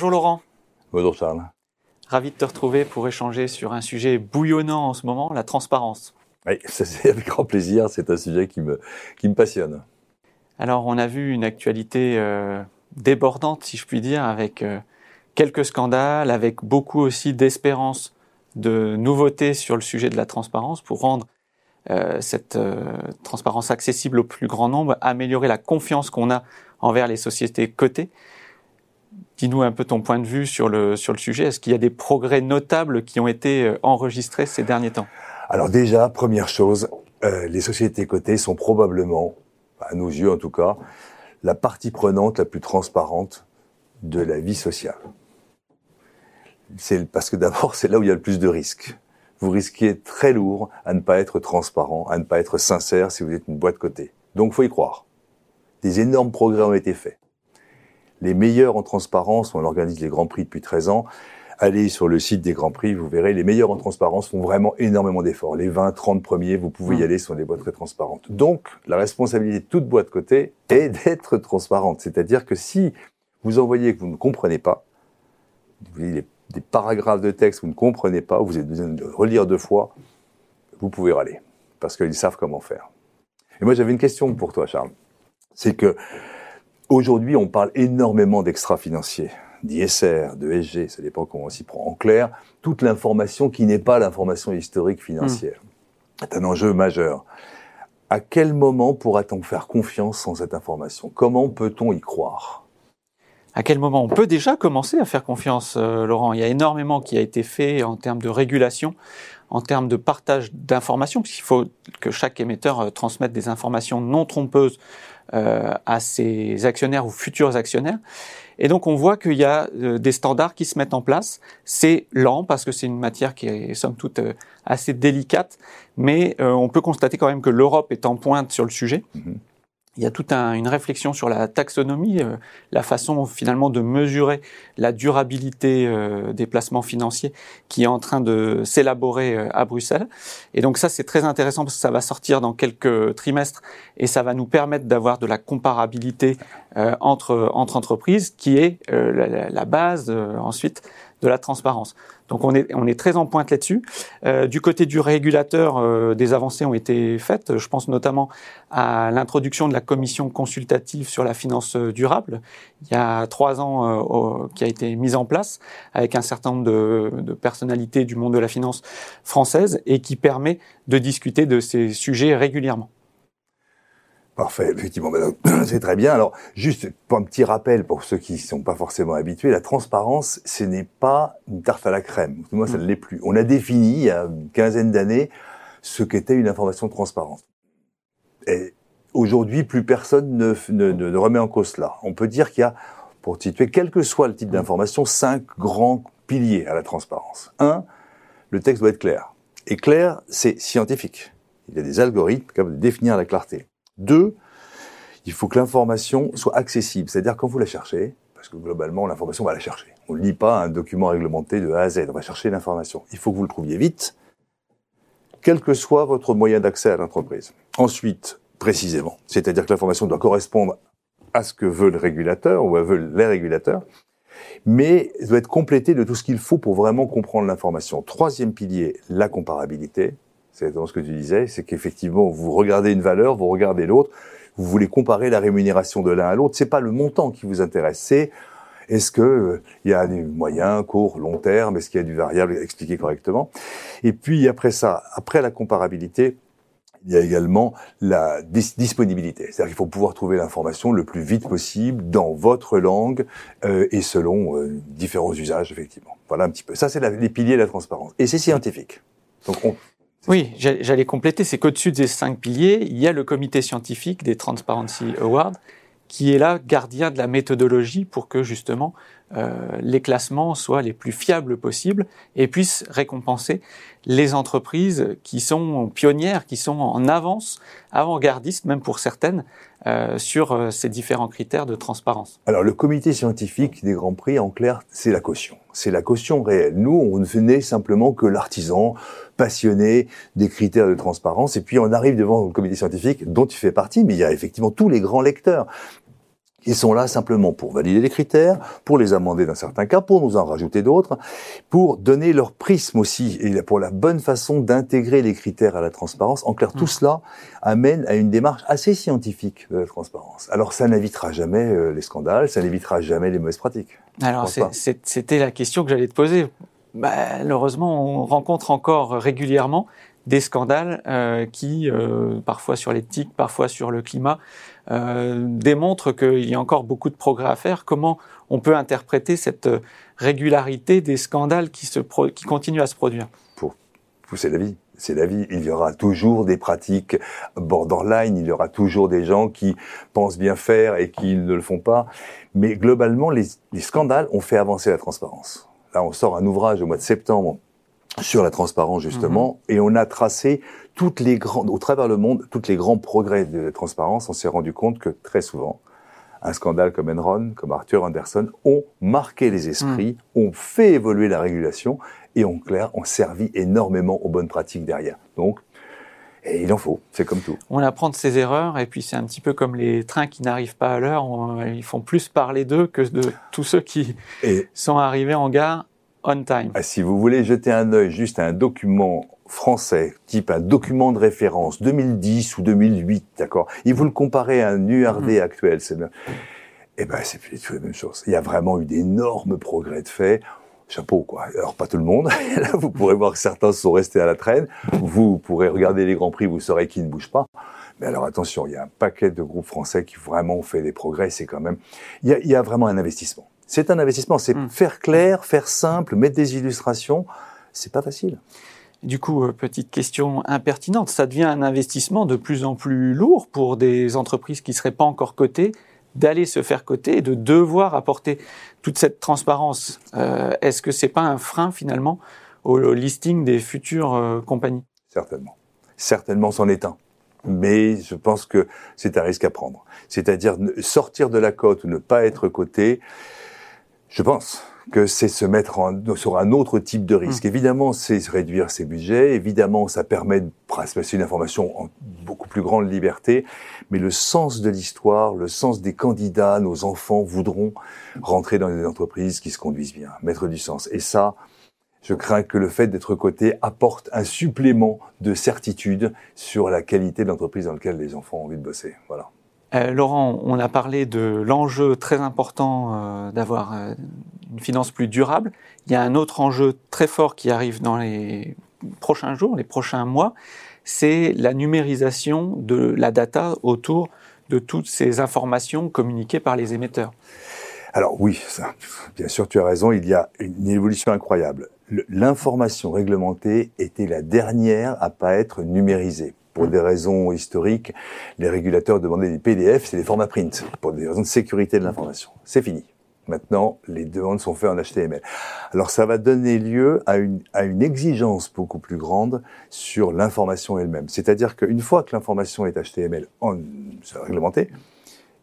Bonjour Laurent. Bonjour Charles. Ravi de te retrouver pour échanger sur un sujet bouillonnant en ce moment, la transparence. Oui, c'est avec grand plaisir, c'est un sujet qui me, qui me passionne. Alors on a vu une actualité euh, débordante, si je puis dire, avec euh, quelques scandales, avec beaucoup aussi d'espérance de nouveautés sur le sujet de la transparence pour rendre euh, cette transparence accessible au plus grand nombre, améliorer la confiance qu'on a envers les sociétés cotées. Dis-nous un peu ton point de vue sur le, sur le sujet. Est-ce qu'il y a des progrès notables qui ont été enregistrés ces derniers temps? Alors déjà, première chose, les sociétés cotées sont probablement à nos yeux en tout cas, la partie prenante la plus transparente de la vie sociale. C'est parce que d'abord, c'est là où il y a le plus de risques. Vous risquez très lourd à ne pas être transparent, à ne pas être sincère si vous êtes une boîte cotée. Donc, faut y croire. Des énormes progrès ont été faits. Les meilleurs en transparence, on organise les grands prix depuis 13 ans, allez sur le site des Grands Prix, vous verrez, les meilleurs en transparence font vraiment énormément d'efforts. Les 20, 30 premiers, vous pouvez y mmh. aller, ce sont des boîtes très transparentes. Donc, la responsabilité de toute boîte côté est d'être transparente. C'est-à-dire que si vous envoyez que vous ne comprenez pas, vous des, des paragraphes de texte que vous ne comprenez pas, vous avez besoin de relire deux fois, vous pouvez râler. Parce qu'ils savent comment faire. Et moi, j'avais une question pour toi, Charles. C'est que, aujourd'hui, on parle énormément d'extra-financiers d'ISR, de SG, ça dépend comment on s'y prend. En clair, toute l'information qui n'est pas l'information historique financière. Hmm. C'est un enjeu majeur. À quel moment pourra-t-on faire confiance en cette information? Comment peut-on y croire? À quel moment on peut déjà commencer à faire confiance, euh, Laurent Il y a énormément qui a été fait en termes de régulation, en termes de partage d'informations, puisqu'il faut que chaque émetteur euh, transmette des informations non trompeuses euh, à ses actionnaires ou futurs actionnaires. Et donc on voit qu'il y a des standards qui se mettent en place. C'est lent parce que c'est une matière qui est somme toute assez délicate, mais on peut constater quand même que l'Europe est en pointe sur le sujet. Mm-hmm il y a toute un, une réflexion sur la taxonomie, euh, la façon finalement de mesurer la durabilité euh, des placements financiers qui est en train de s'élaborer euh, à Bruxelles. Et donc ça, c'est très intéressant parce que ça va sortir dans quelques trimestres et ça va nous permettre d'avoir de la comparabilité entre, entre entreprises qui est la, base ensuite de la transparence. Donc on est, on est très en pointe là-dessus. Euh, du côté du régulateur, euh, des avancées ont été faites. Je pense notamment à l'introduction de la commission consultative sur la finance durable, il y a trois ans, euh, qui a été mise en place avec un certain nombre de, de, personnalités du monde de la finance française et qui permet de discuter de ces sujets régulièrement. Parfait, effectivement, c'est très bien. Alors, juste pour un petit rappel pour ceux qui ne sont pas forcément habitués, la transparence, ce n'est pas une tarte à la crème. Moi, ça mm. ne l'est plus. On a défini, il y a une quinzaine d'années, ce qu'était une information transparente. Et aujourd'hui, plus personne ne, ne, ne, remet en cause cela. On peut dire qu'il y a, pour situer, quel que soit le type d'information, cinq grands piliers à la transparence. Un, le texte doit être clair. Et clair, c'est scientifique. Il y a des algorithmes capables de définir la clarté. Deux, il faut que l'information soit accessible. C'est-à-dire quand vous la cherchez, parce que globalement, l'information, on va la chercher. On ne lit pas un document réglementé de A à Z. On va chercher l'information. Il faut que vous le trouviez vite, quel que soit votre moyen d'accès à l'entreprise. Ensuite, précisément. C'est-à-dire que l'information doit correspondre à ce que veut le régulateur ou à veulent les régulateurs, mais doit être complétée de tout ce qu'il faut pour vraiment comprendre l'information. Troisième pilier, la comparabilité c'est dans ce que tu disais, c'est qu'effectivement, vous regardez une valeur, vous regardez l'autre, vous voulez comparer la rémunération de l'un à l'autre. C'est pas le montant qui vous intéresse, c'est est-ce que euh, il y a des moyens, court, long terme, est-ce qu'il y a du variable expliqué correctement Et puis après ça, après la comparabilité, il y a également la disponibilité. C'est-à-dire qu'il faut pouvoir trouver l'information le plus vite possible dans votre langue euh, et selon euh, différents usages, effectivement. Voilà un petit peu. Ça, c'est les piliers de la transparence. Et c'est scientifique. Donc on, oui, j'allais compléter, c'est qu'au-dessus des cinq piliers, il y a le comité scientifique des Transparency Awards qui est là gardien de la méthodologie pour que justement euh, les classements soient les plus fiables possibles et puissent récompenser les entreprises qui sont pionnières, qui sont en avance, avant-gardistes même pour certaines, euh, sur euh, ces différents critères de transparence. Alors le comité scientifique des Grands Prix, en clair, c'est la caution. C'est la caution réelle. Nous, on ne n'est simplement que l'artisan passionné des critères de transparence. Et puis on arrive devant le comité scientifique dont tu fais partie, mais il y a effectivement tous les grands lecteurs Ils sont là simplement pour valider les critères, pour les amender dans certains cas, pour nous en rajouter d'autres, pour donner leur prisme aussi et pour la bonne façon d'intégrer les critères à la transparence. En clair, tout mmh. cela amène à une démarche assez scientifique de la transparence. Alors ça n'évitera jamais euh, les scandales, ça n'évitera jamais les mauvaises pratiques. Alors c'était la question que j'allais te poser. Malheureusement, on rencontre encore régulièrement des scandales euh, qui, euh, parfois sur l'éthique, parfois sur le climat, euh, démontrent qu'il y a encore beaucoup de progrès à faire. Comment on peut interpréter cette régularité des scandales qui, se qui continuent à se produire? Pour pousser la vie. C'est la vie. Il y aura toujours des pratiques borderline, il y aura toujours des gens qui pensent bien faire et qui ne le font pas. Mais globalement, les scandales ont fait avancer la transparence. Là, on sort un ouvrage au mois de septembre sur la transparence justement, mhm. et on a tracé toutes les grandes, au travers le monde, toutes les grands progrès de la transparence. On s'est rendu compte que très souvent, un scandale comme Enron, comme Arthur Anderson, ont marqué les esprits, mhm. ont fait évoluer la régulation et ont clair, ont servi énormément aux bonnes pratiques derrière. Donc, et il en faut, c'est comme tout. On apprend de ses erreurs, et puis c'est un petit peu comme les trains qui n'arrivent pas à l'heure. Ils font plus parler d'eux que de tous ceux qui sont arrivés en gare on time. Ah, si vous voulez jeter un œil juste à un document français, type un document de référence 2010 ou 2008, d'accord, et vous le comparez à un URD mm. actuel, c'est bien. Eh ben, c'est plus tout la même chose. Il y a vraiment eu d'énormes progrès de fait. Chapeau, quoi. Alors, pas tout le monde. Là, vous pourrez voir que certains sont restés à la traîne. Vous pourrez regarder les Grands Prix, vous saurez qui ne bouge pas. Mais alors, attention, il y a un paquet de groupes français qui vraiment ont fait des progrès. C'est quand même, il y, a, il y a vraiment un investissement. C'est un investissement. C'est hmm. faire clair, faire simple, mettre des illustrations. C'est pas facile. Du coup, euh, petite question impertinente, ça devient un investissement de plus en plus lourd pour des entreprises qui ne seraient pas encore cotées, d'aller se faire coter et de devoir apporter toute cette transparence. Euh, est-ce que c'est pas un frein finalement au, listing des futures euh, compagnies? Certainement. Certainement, c'en est un. Mais je pense que c'est un risque à prendre. C'est-à-dire sortir de la cote ou ne pas être coté. Je pense que c'est se mettre en, sur un autre type de risque. Mmh. Évidemment, c'est réduire ses budgets. Évidemment, ça permet de passer une information en beaucoup plus grande liberté. Mais le sens de l'histoire, le sens des candidats, nos enfants voudront rentrer dans des entreprises qui se conduisent bien, mettre du sens. Et ça, je crains que le fait d'être coté apporte un supplément de certitude sur la qualité de l'entreprise dans laquelle les enfants ont envie de bosser. Voilà. Euh, Laurent, on a parlé de l'enjeu très important euh, d'avoir euh, une finance plus durable. Il y a un autre enjeu très fort qui arrive dans les prochains jours, les prochains mois, c'est la numérisation de la data autour de toutes ces informations communiquées par les émetteurs. Alors oui, bien sûr, tu as raison, il y a une évolution incroyable. L'information réglementée était la dernière à pas être numérisée pour des raisons historiques, les régulateurs demandaient des PDF, c'est des formats print, pour des raisons de sécurité de l'information. C'est fini. Maintenant, les demandes sont faites en HTML. Alors, ça va donner lieu à une, exigence beaucoup plus grande sur l'information elle-même. C'est-à-dire qu'une fois que l'information est HTML en, réglementée,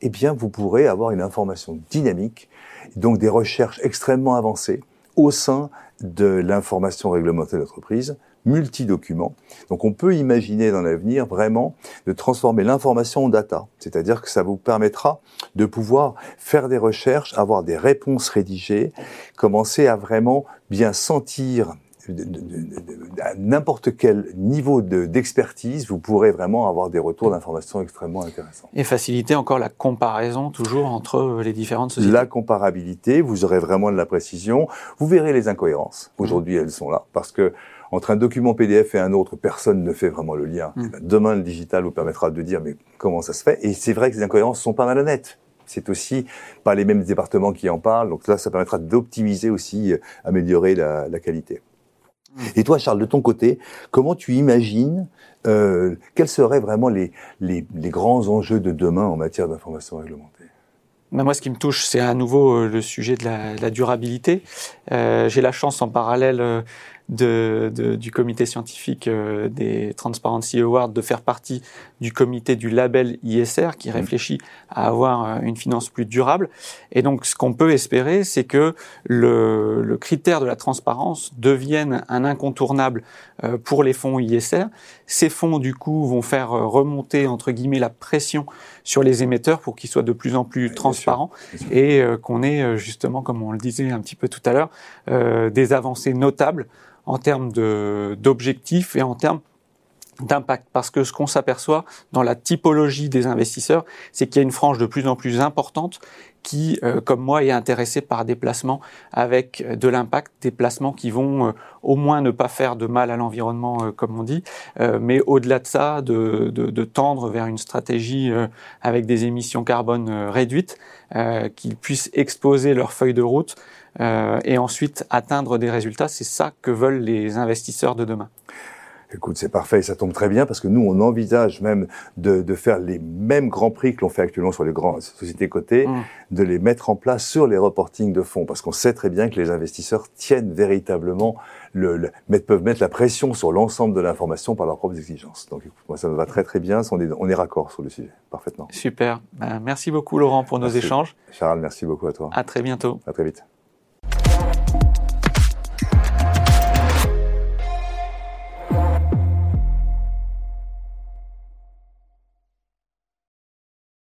eh bien, vous pourrez avoir une information dynamique, donc des recherches extrêmement avancées au sein de l'information réglementée de l'entreprise multi-documents. Donc on peut imaginer dans l'avenir vraiment de transformer l'information en data, c'est-à-dire que ça vous permettra de pouvoir faire des recherches, avoir des réponses rédigées, commencer à vraiment bien sentir à n'importe quel niveau d'expertise, vous pourrez vraiment avoir des retours d'informations extrêmement intéressants. Et faciliter encore la comparaison toujours entre les différentes sociétés. La comparabilité, vous aurez vraiment de la précision. Vous verrez les incohérences. Aujourd'hui, elles sont là parce que entre un document PDF et un autre, personne ne fait vraiment le lien. Hmm. Demain, le digital vous permettra de dire mais comment ça se fait? Et c'est vrai que les incohérences sont pas malhonnêtes. C'est aussi pas les mêmes départements qui en parlent. Donc là, ça permettra d'optimiser aussi, euh, améliorer la, qualité. Et toi, Charles, de ton côté, comment tu imagines euh, quels seraient vraiment les, les, grands enjeux de demain en matière d'information réglementée? Bah, moi, ce qui me touche, c'est à nouveau euh, le sujet de la, durabilité. Euh, J'ai la chance, en parallèle, de, de, du comité scientifique euh, des Transparency Awards de faire partie du comité du label ISR qui mmh. réfléchit à avoir euh, une finance plus durable. Et donc, ce qu'on peut espérer, c'est que le, le, critère de la transparence devienne un incontournable euh, pour les fonds ISR. Ces fonds, du coup, vont faire remonter, entre guillemets, la pression sur les émetteurs pour qu'ils soient de plus en plus transparents et qu'on ait, justement, comme on le disait un petit peu tout à l'heure, des avancées notables en termes d'objectifs et en termes d'impact. Parce que ce qu'on s'aperçoit dans la typologie des investisseurs, c'est qu'il y a une frange de plus en plus importante qui, euh, comme moi, est intéressée par des placements avec de l'impact, des placements qui vont euh, au moins ne pas faire de mal à l'environnement, euh, comme on dit, mais au-delà de ça, de, de, de, tendre vers une stratégie avec des émissions carbone réduites, qu'ils puissent exposer leur feuille de route et ensuite atteindre des résultats. C'est ça que veulent les investisseurs de demain. Écoute, c'est parfait, ça tombe très bien parce que nous, on envisage même de, de faire les mêmes grands prix que l'on fait actuellement sur les grandes sociétés cotées, mmh. de les mettre en place sur les reportings de fonds parce qu'on sait très bien que les investisseurs tiennent véritablement le, le peuvent mettre la pression sur l'ensemble de l'information par leurs propres exigences. Donc, moi, ça me va très très bien. On est, on est raccord sur le sujet, parfaitement. Super. Ben, merci beaucoup, Laurent, pour nos échanges. Charles, merci beaucoup à toi. À très bientôt. À très vite.